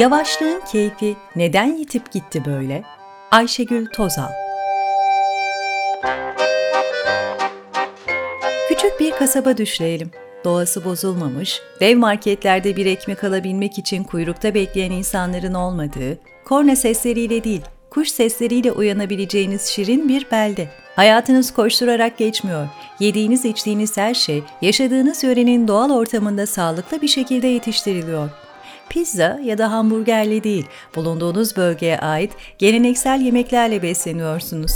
Yavaşlığın keyfi neden yitip gitti böyle? Ayşegül Tozal Küçük bir kasaba düşleyelim. Doğası bozulmamış, dev marketlerde bir ekmek alabilmek için kuyrukta bekleyen insanların olmadığı, korna sesleriyle değil, kuş sesleriyle uyanabileceğiniz şirin bir belde. Hayatınız koşturarak geçmiyor. Yediğiniz içtiğiniz her şey yaşadığınız yörenin doğal ortamında sağlıklı bir şekilde yetiştiriliyor. Pizza ya da hamburgerle değil, bulunduğunuz bölgeye ait geleneksel yemeklerle besleniyorsunuz.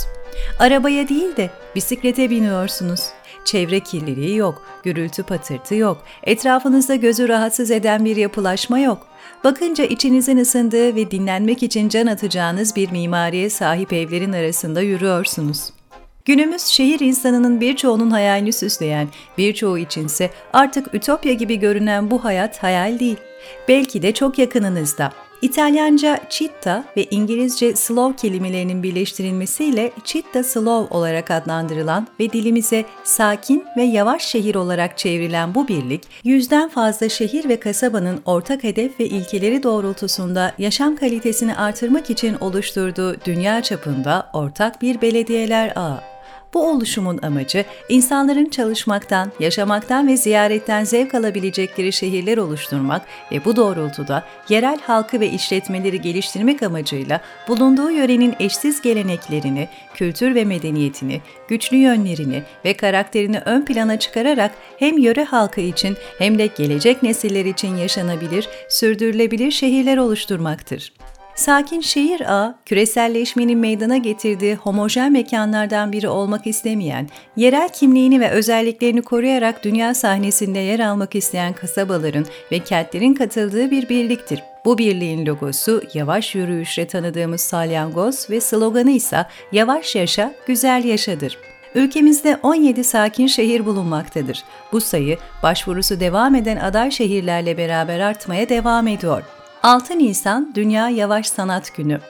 Arabaya değil de bisiklete biniyorsunuz. Çevre kirliliği yok, gürültü patırtı yok, etrafınızda gözü rahatsız eden bir yapılaşma yok. Bakınca içinizin ısındığı ve dinlenmek için can atacağınız bir mimariye sahip evlerin arasında yürüyorsunuz. Günümüz şehir insanının birçoğunun hayalini süsleyen, birçoğu içinse artık ütopya gibi görünen bu hayat hayal değil. Belki de çok yakınınızda. İtalyanca citta ve İngilizce slow kelimelerinin birleştirilmesiyle citta slow olarak adlandırılan ve dilimize sakin ve yavaş şehir olarak çevrilen bu birlik, yüzden fazla şehir ve kasabanın ortak hedef ve ilkeleri doğrultusunda yaşam kalitesini artırmak için oluşturduğu dünya çapında ortak bir belediyeler ağı. Bu oluşumun amacı insanların çalışmaktan, yaşamaktan ve ziyaretten zevk alabilecekleri şehirler oluşturmak ve bu doğrultuda yerel halkı ve işletmeleri geliştirmek amacıyla bulunduğu yörenin eşsiz geleneklerini, kültür ve medeniyetini, güçlü yönlerini ve karakterini ön plana çıkararak hem yöre halkı için hem de gelecek nesiller için yaşanabilir, sürdürülebilir şehirler oluşturmaktır. Sakin şehir ağı, küreselleşmenin meydana getirdiği homojen mekanlardan biri olmak istemeyen, yerel kimliğini ve özelliklerini koruyarak dünya sahnesinde yer almak isteyen kasabaların ve kentlerin katıldığı bir birliktir. Bu birliğin logosu yavaş yürüyüşle tanıdığımız salyangoz ve sloganı ise yavaş yaşa, güzel yaşadır. Ülkemizde 17 sakin şehir bulunmaktadır. Bu sayı başvurusu devam eden aday şehirlerle beraber artmaya devam ediyor. 6 Nisan Dünya Yavaş Sanat Günü.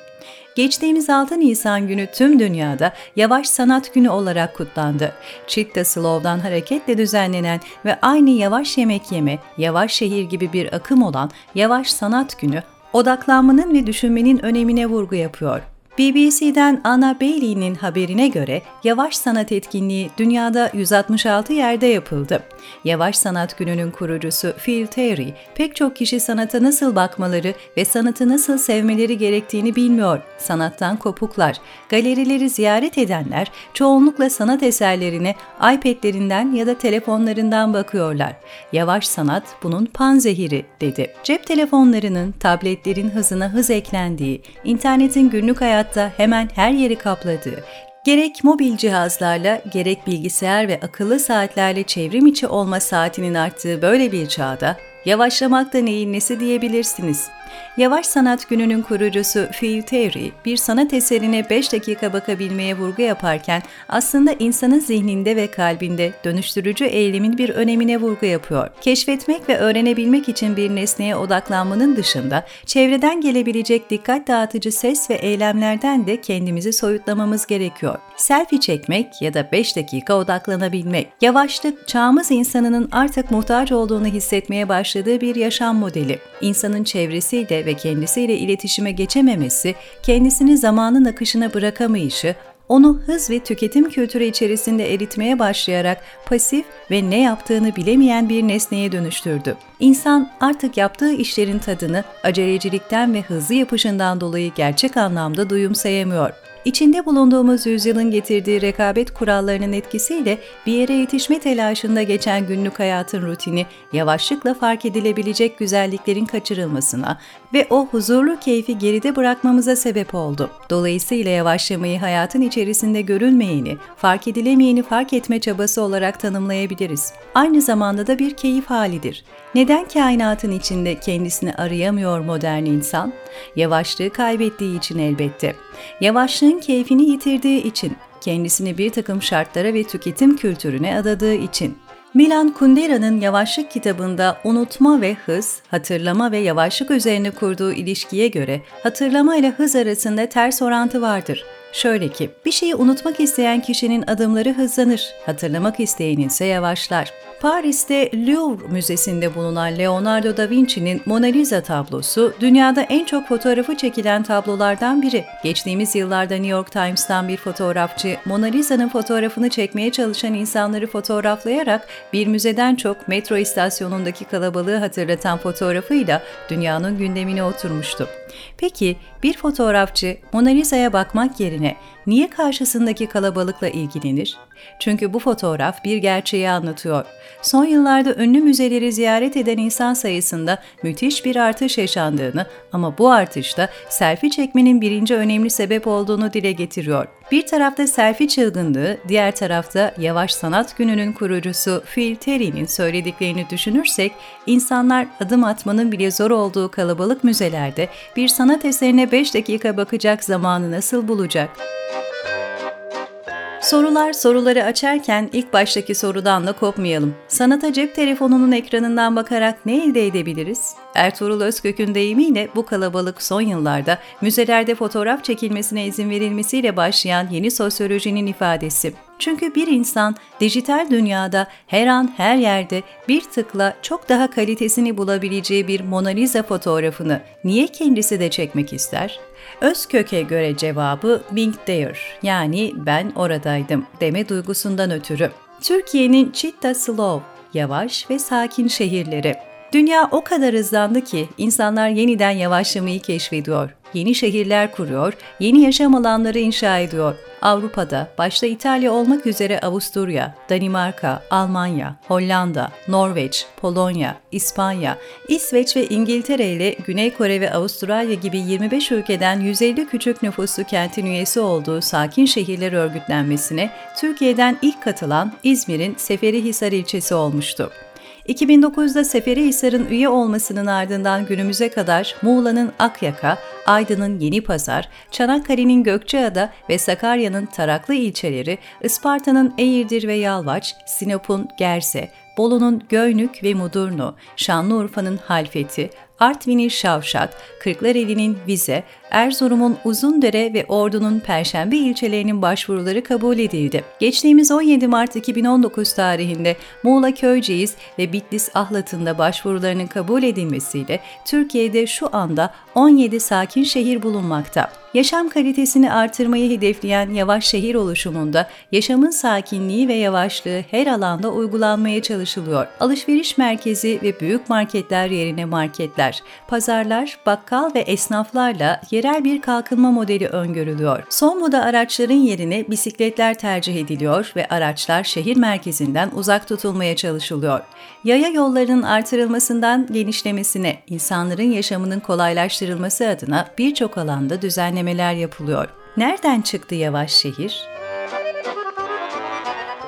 Geçtiğimiz 6 Nisan günü tüm dünyada Yavaş Sanat Günü olarak kutlandı. Chitta Slow'dan hareketle düzenlenen ve aynı yavaş yemek yeme, yavaş şehir gibi bir akım olan Yavaş Sanat Günü, odaklanmanın ve düşünmenin önemine vurgu yapıyor. BBC'den Anna Bailey'nin haberine göre Yavaş Sanat etkinliği dünyada 166 yerde yapıldı. Yavaş Sanat Günü'nün kurucusu Phil Terry, pek çok kişi sanata nasıl bakmaları ve sanatı nasıl sevmeleri gerektiğini bilmiyor. Sanattan kopuklar. Galerileri ziyaret edenler çoğunlukla sanat eserlerine iPad'lerinden ya da telefonlarından bakıyorlar. Yavaş sanat bunun panzehiri dedi. Cep telefonlarının, tabletlerin hızına hız eklendiği, internetin günlük hayatta hemen her yeri kapladığı, Gerek mobil cihazlarla gerek bilgisayar ve akıllı saatlerle çevrim içi olma saatinin arttığı böyle bir çağda yavaşlamak da neyin nesi diyebilirsiniz. Yavaş Sanat Günü'nün kurucusu Phil Terry, bir sanat eserine 5 dakika bakabilmeye vurgu yaparken aslında insanın zihninde ve kalbinde dönüştürücü eğilimin bir önemine vurgu yapıyor. Keşfetmek ve öğrenebilmek için bir nesneye odaklanmanın dışında çevreden gelebilecek dikkat dağıtıcı ses ve eylemlerden de kendimizi soyutlamamız gerekiyor. Selfie çekmek ya da 5 dakika odaklanabilmek. Yavaşlık çağımız insanının artık muhtaç olduğunu hissetmeye başladığı bir yaşam modeli. İnsanın çevresi kendisiyle ve kendisiyle iletişime geçememesi, kendisini zamanın akışına bırakamayışı, onu hız ve tüketim kültürü içerisinde eritmeye başlayarak pasif ve ne yaptığını bilemeyen bir nesneye dönüştürdü. İnsan artık yaptığı işlerin tadını acelecilikten ve hızlı yapışından dolayı gerçek anlamda duyumsayamıyor. İçinde bulunduğumuz yüzyılın getirdiği rekabet kurallarının etkisiyle bir yere yetişme telaşında geçen günlük hayatın rutini yavaşlıkla fark edilebilecek güzelliklerin kaçırılmasına ve o huzurlu keyfi geride bırakmamıza sebep oldu. Dolayısıyla yavaşlamayı hayatın içerisinde görülmeyeni, fark edilemeyeni fark etme çabası olarak tanımlayabiliriz. Aynı zamanda da bir keyif halidir. Neden kainatın içinde kendisini arayamıyor modern insan? Yavaşlığı kaybettiği için elbette. Yavaşlığın keyfini yitirdiği için, kendisini bir takım şartlara ve tüketim kültürüne adadığı için. Milan Kundera'nın Yavaşlık kitabında unutma ve hız, hatırlama ve yavaşlık üzerine kurduğu ilişkiye göre hatırlama ile hız arasında ters orantı vardır. Şöyle ki, bir şeyi unutmak isteyen kişinin adımları hızlanır, hatırlamak isteyenin ise yavaşlar. Paris'te Louvre Müzesi'nde bulunan Leonardo da Vinci'nin Mona Lisa tablosu dünyada en çok fotoğrafı çekilen tablolardan biri. Geçtiğimiz yıllarda New York Times'tan bir fotoğrafçı Mona Lisa'nın fotoğrafını çekmeye çalışan insanları fotoğraflayarak bir müzeden çok metro istasyonundaki kalabalığı hatırlatan fotoğrafıyla dünyanın gündemine oturmuştu. Peki bir fotoğrafçı Mona Lisa'ya bakmak yerine niye karşısındaki kalabalıkla ilgilenir? Çünkü bu fotoğraf bir gerçeği anlatıyor. Son yıllarda ünlü müzeleri ziyaret eden insan sayısında müthiş bir artış yaşandığını ama bu artışta selfie çekmenin birinci önemli sebep olduğunu dile getiriyor. Bir tarafta selfie çılgınlığı, diğer tarafta Yavaş Sanat Günü'nün kurucusu Phil Terry'nin söylediklerini düşünürsek, insanlar adım atmanın bile zor olduğu kalabalık müzelerde bir sanat eserine 5 dakika bakacak zamanı nasıl bulacak? Sorular soruları açarken ilk baştaki sorudan da kopmayalım. Sanata cep telefonunun ekranından bakarak ne elde edebiliriz? Ertuğrul Özkök'ün deyimiyle bu kalabalık son yıllarda müzelerde fotoğraf çekilmesine izin verilmesiyle başlayan yeni sosyolojinin ifadesi. Çünkü bir insan dijital dünyada her an her yerde bir tıkla çok daha kalitesini bulabileceği bir Mona Lisa fotoğrafını niye kendisi de çekmek ister? Özkök'e göre cevabı being there yani ben oradaydım deme duygusundan ötürü. Türkiye'nin Chitta Slow, yavaş ve sakin şehirleri. Dünya o kadar hızlandı ki insanlar yeniden yavaşlamayı keşfediyor yeni şehirler kuruyor, yeni yaşam alanları inşa ediyor. Avrupa'da başta İtalya olmak üzere Avusturya, Danimarka, Almanya, Hollanda, Norveç, Polonya, İspanya, İsveç ve İngiltere ile Güney Kore ve Avustralya gibi 25 ülkeden 150 küçük nüfuslu kentin üyesi olduğu sakin şehirler örgütlenmesine Türkiye'den ilk katılan İzmir'in Seferihisar ilçesi olmuştu. 2009'da Seferihisar'ın üye olmasının ardından günümüze kadar Muğla'nın Akyaka, Aydın'ın Yeni Pazar, Çanakkale'nin Gökçeada ve Sakarya'nın Taraklı ilçeleri, Isparta'nın Eğirdir ve Yalvaç, Sinop'un Gerse, Bolu'nun Göynük ve Mudurnu, Şanlıurfa'nın Halfeti, Artvin'in Şavşat, Kırklareli'nin Vize, Erzurum'un Uzundere ve Ordu'nun Perşembe ilçelerinin başvuruları kabul edildi. Geçtiğimiz 17 Mart 2019 tarihinde Muğla Köyceğiz ve Bitlis Ahlat'ın da başvurularının kabul edilmesiyle Türkiye'de şu anda 17 sakin şehir bulunmakta. Yaşam kalitesini artırmayı hedefleyen yavaş şehir oluşumunda yaşamın sakinliği ve yavaşlığı her alanda uygulanmaya çalışılıyor. Alışveriş merkezi ve büyük marketler yerine marketler, pazarlar, bakkal ve esnaflarla yerel bir kalkınma modeli öngörülüyor. Son moda araçların yerine bisikletler tercih ediliyor ve araçlar şehir merkezinden uzak tutulmaya çalışılıyor. Yaya yollarının artırılmasından genişlemesine, insanların yaşamının kolaylaştırılması adına birçok alanda düzenlemeler yapılıyor. Nereden çıktı yavaş şehir?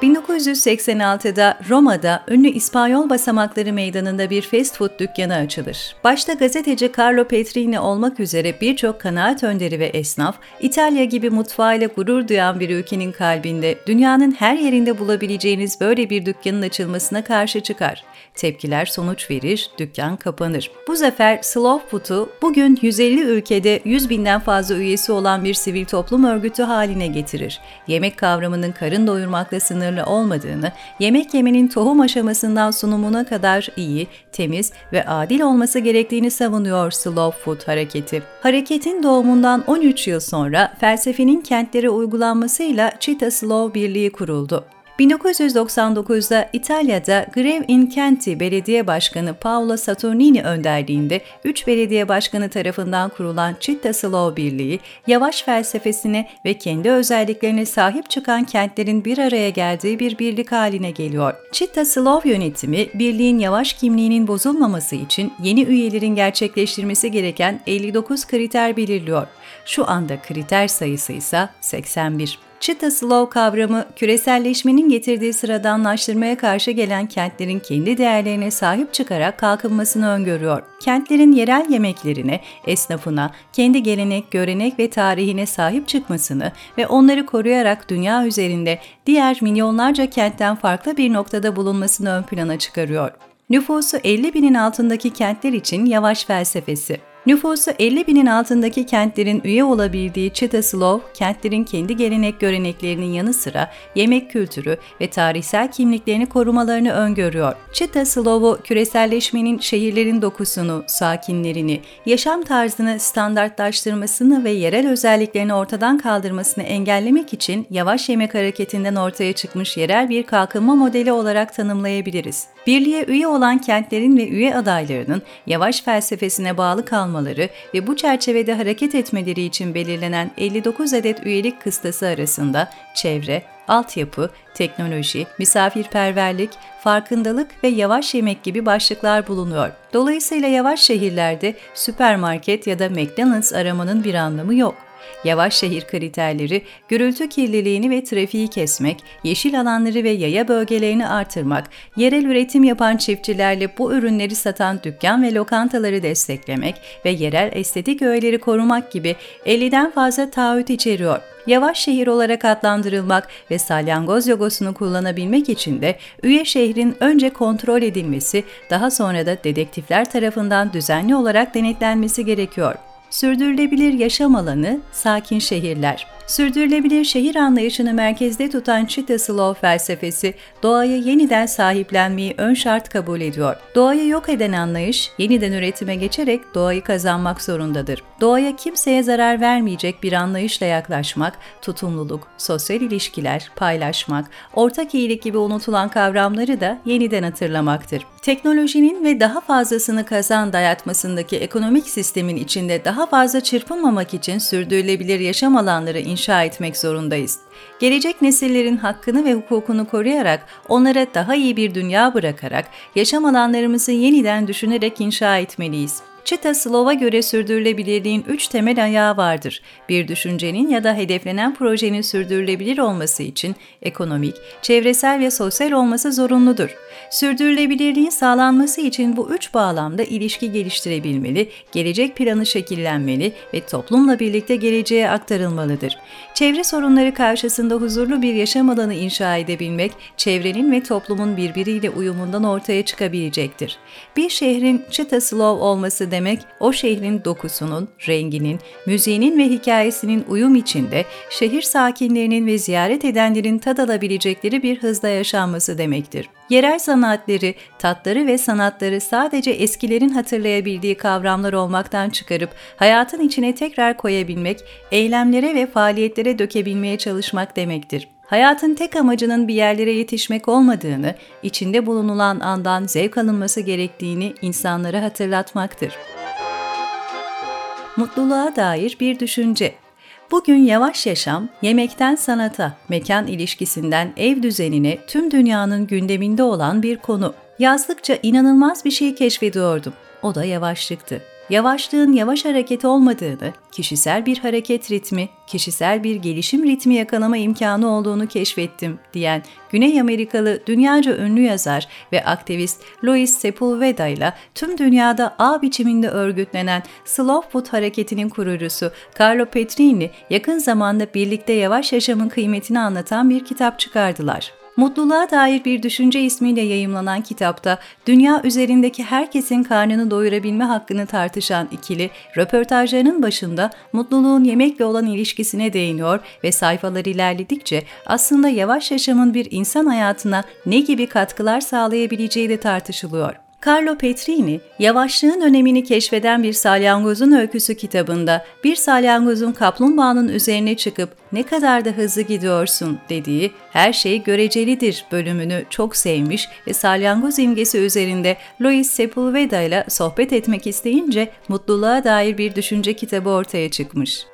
1986'da Roma'da ünlü İspanyol basamakları meydanında bir fast food dükkanı açılır. Başta gazeteci Carlo Petrini olmak üzere birçok kanaat önderi ve esnaf, İtalya gibi mutfağıyla gurur duyan bir ülkenin kalbinde dünyanın her yerinde bulabileceğiniz böyle bir dükkanın açılmasına karşı çıkar. Tepkiler sonuç verir, dükkan kapanır. Bu zafer Slow Food'u bugün 150 ülkede 100 binden fazla üyesi olan bir sivil toplum örgütü haline getirir. Yemek kavramının karın doyurmakla sınırlı olmadığını, yemek yemenin tohum aşamasından sunumuna kadar iyi, temiz ve adil olması gerektiğini savunuyor Slow Food hareketi. Hareketin doğumundan 13 yıl sonra felsefenin kentlere uygulanmasıyla Città Slow Birliği kuruldu. 1999'da İtalya'da Grev in Kenti Belediye Başkanı Paolo Saturnini önderliğinde 3 belediye başkanı tarafından kurulan Città Slow Birliği, yavaş felsefesine ve kendi özelliklerine sahip çıkan kentlerin bir araya geldiği bir birlik haline geliyor. Città Slow yönetimi, birliğin yavaş kimliğinin bozulmaması için yeni üyelerin gerçekleştirmesi gereken 59 kriter belirliyor. Şu anda kriter sayısı ise 81. Cheetah Slow kavramı küreselleşmenin getirdiği sıradanlaştırmaya karşı gelen kentlerin kendi değerlerine sahip çıkarak kalkınmasını öngörüyor. Kentlerin yerel yemeklerine, esnafına, kendi gelenek, görenek ve tarihine sahip çıkmasını ve onları koruyarak dünya üzerinde diğer milyonlarca kentten farklı bir noktada bulunmasını ön plana çıkarıyor. Nüfusu 50 binin altındaki kentler için yavaş felsefesi. Nüfusu 50 binin altındaki kentlerin üye olabildiği Çitaslov, kentlerin kendi gelenek göreneklerinin yanı sıra yemek kültürü ve tarihsel kimliklerini korumalarını öngörüyor. Çitaslov'u küreselleşmenin şehirlerin dokusunu, sakinlerini, yaşam tarzını standartlaştırmasını ve yerel özelliklerini ortadan kaldırmasını engellemek için yavaş yemek hareketinden ortaya çıkmış yerel bir kalkınma modeli olarak tanımlayabiliriz. Birliğe üye olan kentlerin ve üye adaylarının yavaş felsefesine bağlı kalmaları ve bu çerçevede hareket etmeleri için belirlenen 59 adet üyelik kıstası arasında çevre, altyapı, teknoloji, misafirperverlik, farkındalık ve yavaş yemek gibi başlıklar bulunuyor. Dolayısıyla yavaş şehirlerde süpermarket ya da McDonald's aramanın bir anlamı yok. Yavaş şehir kriterleri, gürültü kirliliğini ve trafiği kesmek, yeşil alanları ve yaya bölgelerini artırmak, yerel üretim yapan çiftçilerle bu ürünleri satan dükkan ve lokantaları desteklemek ve yerel estetik öğeleri korumak gibi 50'den fazla taahhüt içeriyor yavaş şehir olarak adlandırılmak ve salyangoz logosunu kullanabilmek için de üye şehrin önce kontrol edilmesi, daha sonra da dedektifler tarafından düzenli olarak denetlenmesi gerekiyor. Sürdürülebilir yaşam alanı, sakin şehirler. Sürdürülebilir şehir anlayışını merkezde tutan Cheetah Slow felsefesi, doğayı yeniden sahiplenmeyi ön şart kabul ediyor. Doğayı yok eden anlayış, yeniden üretime geçerek doğayı kazanmak zorundadır. Doğaya kimseye zarar vermeyecek bir anlayışla yaklaşmak, tutumluluk, sosyal ilişkiler, paylaşmak, ortak iyilik gibi unutulan kavramları da yeniden hatırlamaktır. Teknolojinin ve daha fazlasını kazan dayatmasındaki ekonomik sistemin içinde daha fazla çırpınmamak için sürdürülebilir yaşam alanları inşa etmek zorundayız. Gelecek nesillerin hakkını ve hukukunu koruyarak onlara daha iyi bir dünya bırakarak yaşam alanlarımızı yeniden düşünerek inşa etmeliyiz. Çita Slow'a göre sürdürülebilirliğin üç temel ayağı vardır. Bir düşüncenin ya da hedeflenen projenin sürdürülebilir olması için ekonomik, çevresel ve sosyal olması zorunludur. Sürdürülebilirliğin sağlanması için bu üç bağlamda ilişki geliştirebilmeli, gelecek planı şekillenmeli ve toplumla birlikte geleceğe aktarılmalıdır. Çevre sorunları karşısında huzurlu bir yaşam alanı inşa edebilmek, çevrenin ve toplumun birbiriyle uyumundan ortaya çıkabilecektir. Bir şehrin çıta slow olması demek, o şehrin dokusunun, renginin, müziğinin ve hikayesinin uyum içinde şehir sakinlerinin ve ziyaret edenlerin tad alabilecekleri bir hızda yaşanması demektir. Yerel sanatları, tatları ve sanatları sadece eskilerin hatırlayabildiği kavramlar olmaktan çıkarıp hayatın içine tekrar koyabilmek, eylemlere ve faaliyetlere dökebilmeye çalışmak demektir. Hayatın tek amacının bir yerlere yetişmek olmadığını, içinde bulunulan andan zevk alınması gerektiğini insanlara hatırlatmaktır. Mutluluğa dair bir düşünce Bugün yavaş yaşam, yemekten sanata, mekan ilişkisinden ev düzenine tüm dünyanın gündeminde olan bir konu. Yazdıkça inanılmaz bir şey keşfediyordum. O da yavaşlıktı yavaşlığın yavaş hareket olmadığını, kişisel bir hareket ritmi, kişisel bir gelişim ritmi yakalama imkanı olduğunu keşfettim diyen Güney Amerikalı dünyaca ünlü yazar ve aktivist Louis Sepulveda ile tüm dünyada ağ biçiminde örgütlenen Slow Food hareketinin kurucusu Carlo Petrini yakın zamanda birlikte yavaş yaşamın kıymetini anlatan bir kitap çıkardılar. Mutluluğa dair bir düşünce ismiyle yayımlanan kitapta dünya üzerindeki herkesin karnını doyurabilme hakkını tartışan ikili röportajlarının başında mutluluğun yemekle olan ilişkisine değiniyor ve sayfalar ilerledikçe aslında yavaş yaşamın bir insan hayatına ne gibi katkılar sağlayabileceği de tartışılıyor. Carlo Petrini, yavaşlığın önemini keşfeden bir salyangozun öyküsü kitabında bir salyangozun kaplumbağanın üzerine çıkıp ne kadar da hızlı gidiyorsun dediği her şey görecelidir bölümünü çok sevmiş ve salyangoz imgesi üzerinde Louis Sepulveda ile sohbet etmek isteyince mutluluğa dair bir düşünce kitabı ortaya çıkmış.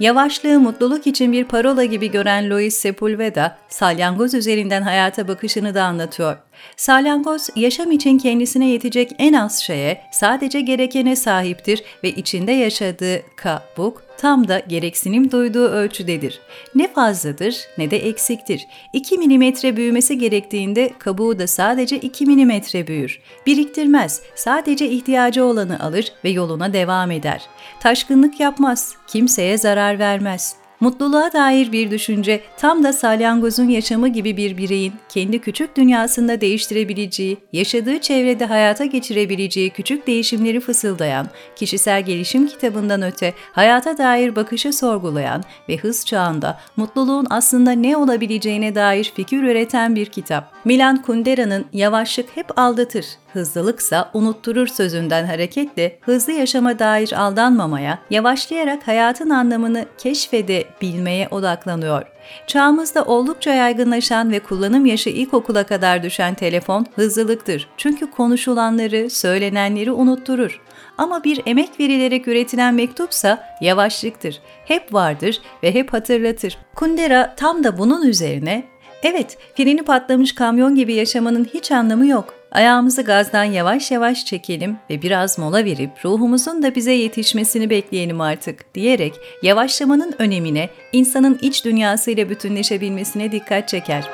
Yavaşlığı mutluluk için bir parola gibi gören Louis Sepulveda, salyangoz üzerinden hayata bakışını da anlatıyor. Salyangoz, yaşam için kendisine yetecek en az şeye, sadece gerekene sahiptir ve içinde yaşadığı kabuk tam da gereksinim duyduğu ölçüdedir. Ne fazladır ne de eksiktir. 2 milimetre büyümesi gerektiğinde kabuğu da sadece 2 milimetre büyür. Biriktirmez, sadece ihtiyacı olanı alır ve yoluna devam eder. Taşkınlık yapmaz, kimseye zarar vermez. Mutluluğa dair bir düşünce tam da salyangozun yaşamı gibi bir bireyin kendi küçük dünyasında değiştirebileceği, yaşadığı çevrede hayata geçirebileceği küçük değişimleri fısıldayan, kişisel gelişim kitabından öte hayata dair bakışı sorgulayan ve hız çağında mutluluğun aslında ne olabileceğine dair fikir üreten bir kitap. Milan Kundera'nın yavaşlık hep aldatır, hızlılıksa unutturur sözünden hareketle hızlı yaşama dair aldanmamaya, yavaşlayarak hayatın anlamını keşfedebilmeye odaklanıyor. Çağımızda oldukça yaygınlaşan ve kullanım yaşı ilkokula kadar düşen telefon hızlılıktır. Çünkü konuşulanları, söylenenleri unutturur. Ama bir emek verilerek üretilen mektupsa yavaşlıktır. Hep vardır ve hep hatırlatır. Kundera tam da bunun üzerine Evet, freni patlamış kamyon gibi yaşamanın hiç anlamı yok. Ayağımızı gazdan yavaş yavaş çekelim ve biraz mola verip ruhumuzun da bize yetişmesini bekleyelim artık diyerek yavaşlamanın önemine, insanın iç dünyasıyla bütünleşebilmesine dikkat çeker.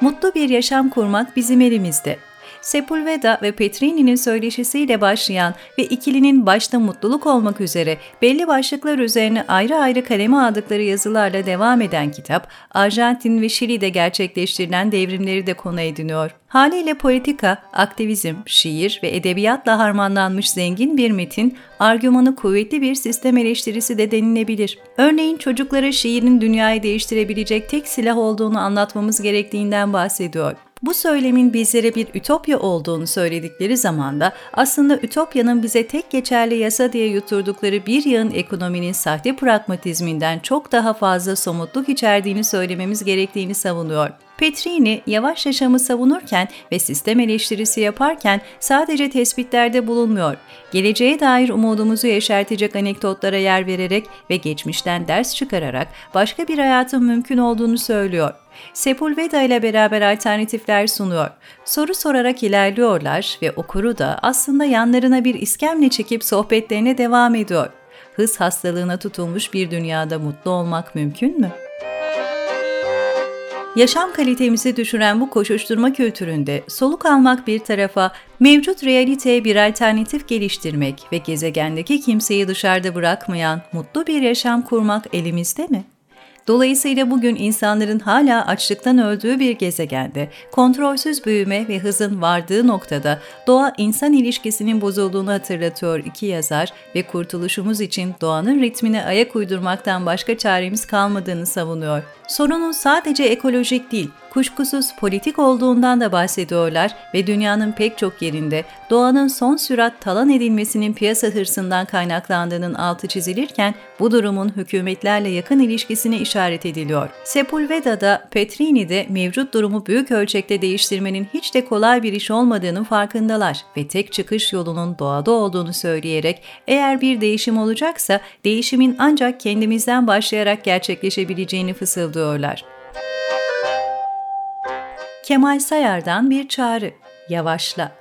Mutlu bir yaşam kurmak bizim elimizde. Sepulveda ve Petrini'nin söyleşisiyle başlayan ve ikilinin başta mutluluk olmak üzere belli başlıklar üzerine ayrı ayrı kaleme aldıkları yazılarla devam eden kitap, Arjantin ve Şili'de gerçekleştirilen devrimleri de konu ediniyor. Haliyle politika, aktivizm, şiir ve edebiyatla harmanlanmış zengin bir metin, argümanı kuvvetli bir sistem eleştirisi de denilebilir. Örneğin çocuklara şiirin dünyayı değiştirebilecek tek silah olduğunu anlatmamız gerektiğinden bahsediyor. Bu söylemin bizlere bir ütopya olduğunu söyledikleri zamanda aslında ütopyanın bize tek geçerli yasa diye yuturdukları bir yığın ekonominin sahte pragmatizminden çok daha fazla somutluk içerdiğini söylememiz gerektiğini savunuyor. Petrini yavaş yaşamı savunurken ve sistem eleştirisi yaparken sadece tespitlerde bulunmuyor. Geleceğe dair umudumuzu yeşertecek anekdotlara yer vererek ve geçmişten ders çıkararak başka bir hayatın mümkün olduğunu söylüyor. Sepulveda ile beraber alternatifler sunuyor. Soru sorarak ilerliyorlar ve okuru da aslında yanlarına bir iskemle çekip sohbetlerine devam ediyor. Hız hastalığına tutulmuş bir dünyada mutlu olmak mümkün mü? Yaşam kalitemizi düşüren bu koşuşturma kültüründe soluk almak bir tarafa, mevcut realiteye bir alternatif geliştirmek ve gezegendeki kimseyi dışarıda bırakmayan mutlu bir yaşam kurmak elimizde mi? Dolayısıyla bugün insanların hala açlıktan öldüğü bir gezegende, kontrolsüz büyüme ve hızın vardığı noktada doğa-insan ilişkisinin bozulduğunu hatırlatıyor iki yazar ve kurtuluşumuz için doğanın ritmine ayak uydurmaktan başka çaremiz kalmadığını savunuyor. Sorunun sadece ekolojik değil, kuşkusuz politik olduğundan da bahsediyorlar ve dünyanın pek çok yerinde doğanın son sürat talan edilmesinin piyasa hırsından kaynaklandığının altı çizilirken bu durumun hükümetlerle yakın ilişkisine işaret ediliyor. Sepulveda'da, Petrini'de mevcut durumu büyük ölçekte değiştirmenin hiç de kolay bir iş olmadığının farkındalar ve tek çıkış yolunun doğada olduğunu söyleyerek eğer bir değişim olacaksa değişimin ancak kendimizden başlayarak gerçekleşebileceğini fısıldıyorlar. Kemal Sayar'dan bir çağrı. Yavaşla.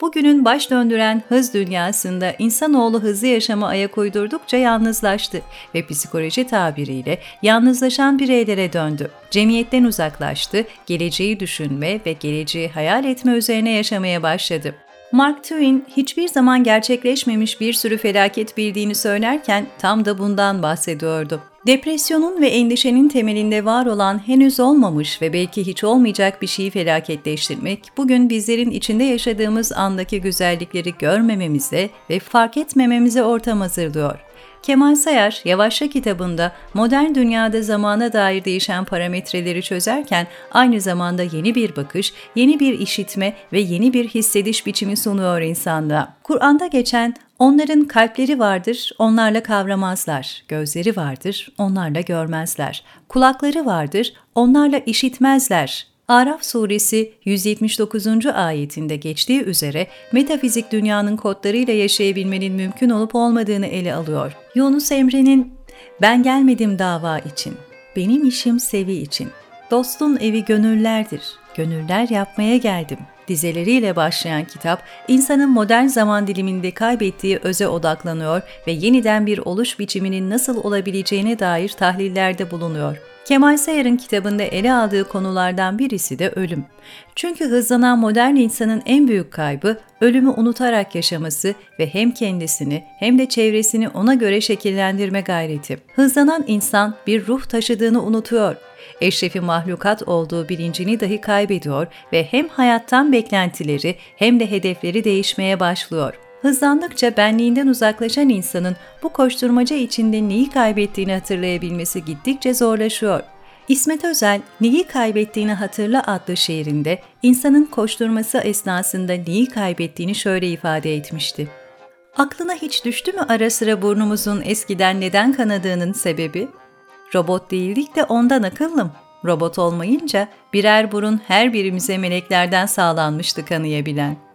Bugünün baş döndüren hız dünyasında insanoğlu hızlı yaşama ayak uydurdukça yalnızlaştı ve psikoloji tabiriyle yalnızlaşan bireylere döndü. Cemiyetten uzaklaştı, geleceği düşünme ve geleceği hayal etme üzerine yaşamaya başladı. Mark Twain hiçbir zaman gerçekleşmemiş bir sürü felaket bildiğini söylerken tam da bundan bahsediyordu. Depresyonun ve endişenin temelinde var olan henüz olmamış ve belki hiç olmayacak bir şeyi felaketleştirmek, bugün bizlerin içinde yaşadığımız andaki güzellikleri görmememize ve fark etmememize ortam hazırlıyor. Kemal Sayar, Yavaşça kitabında modern dünyada zamana dair değişen parametreleri çözerken aynı zamanda yeni bir bakış, yeni bir işitme ve yeni bir hissediş biçimi sunuyor insanlığa. Kur'an'da geçen Onların kalpleri vardır, onlarla kavramazlar. Gözleri vardır, onlarla görmezler. Kulakları vardır, onlarla işitmezler. Araf suresi 179. ayetinde geçtiği üzere metafizik dünyanın kodlarıyla yaşayabilmenin mümkün olup olmadığını ele alıyor. Yunus Emre'nin "Ben gelmedim dava için, benim işim sevi için. Dostun evi gönüllerdir. Gönüller yapmaya geldim. Dizeleriyle başlayan kitap, insanın modern zaman diliminde kaybettiği öze odaklanıyor ve yeniden bir oluş biçiminin nasıl olabileceğine dair tahlillerde bulunuyor. Kemal Sayar'ın kitabında ele aldığı konulardan birisi de ölüm. Çünkü hızlanan modern insanın en büyük kaybı ölümü unutarak yaşaması ve hem kendisini hem de çevresini ona göre şekillendirme gayreti. Hızlanan insan bir ruh taşıdığını unutuyor. Eşrefi mahlukat olduğu bilincini dahi kaybediyor ve hem hayattan beklentileri hem de hedefleri değişmeye başlıyor. Hızlandıkça benliğinden uzaklaşan insanın bu koşturmaca içinde neyi kaybettiğini hatırlayabilmesi gittikçe zorlaşıyor. İsmet Özel, Neyi Kaybettiğini Hatırla adlı şiirinde insanın koşturması esnasında neyi kaybettiğini şöyle ifade etmişti. Aklına hiç düştü mü ara sıra burnumuzun eskiden neden kanadığının sebebi? Robot değildik de ondan akıllım. Robot olmayınca birer burun her birimize meleklerden sağlanmıştı kanıyabilen.''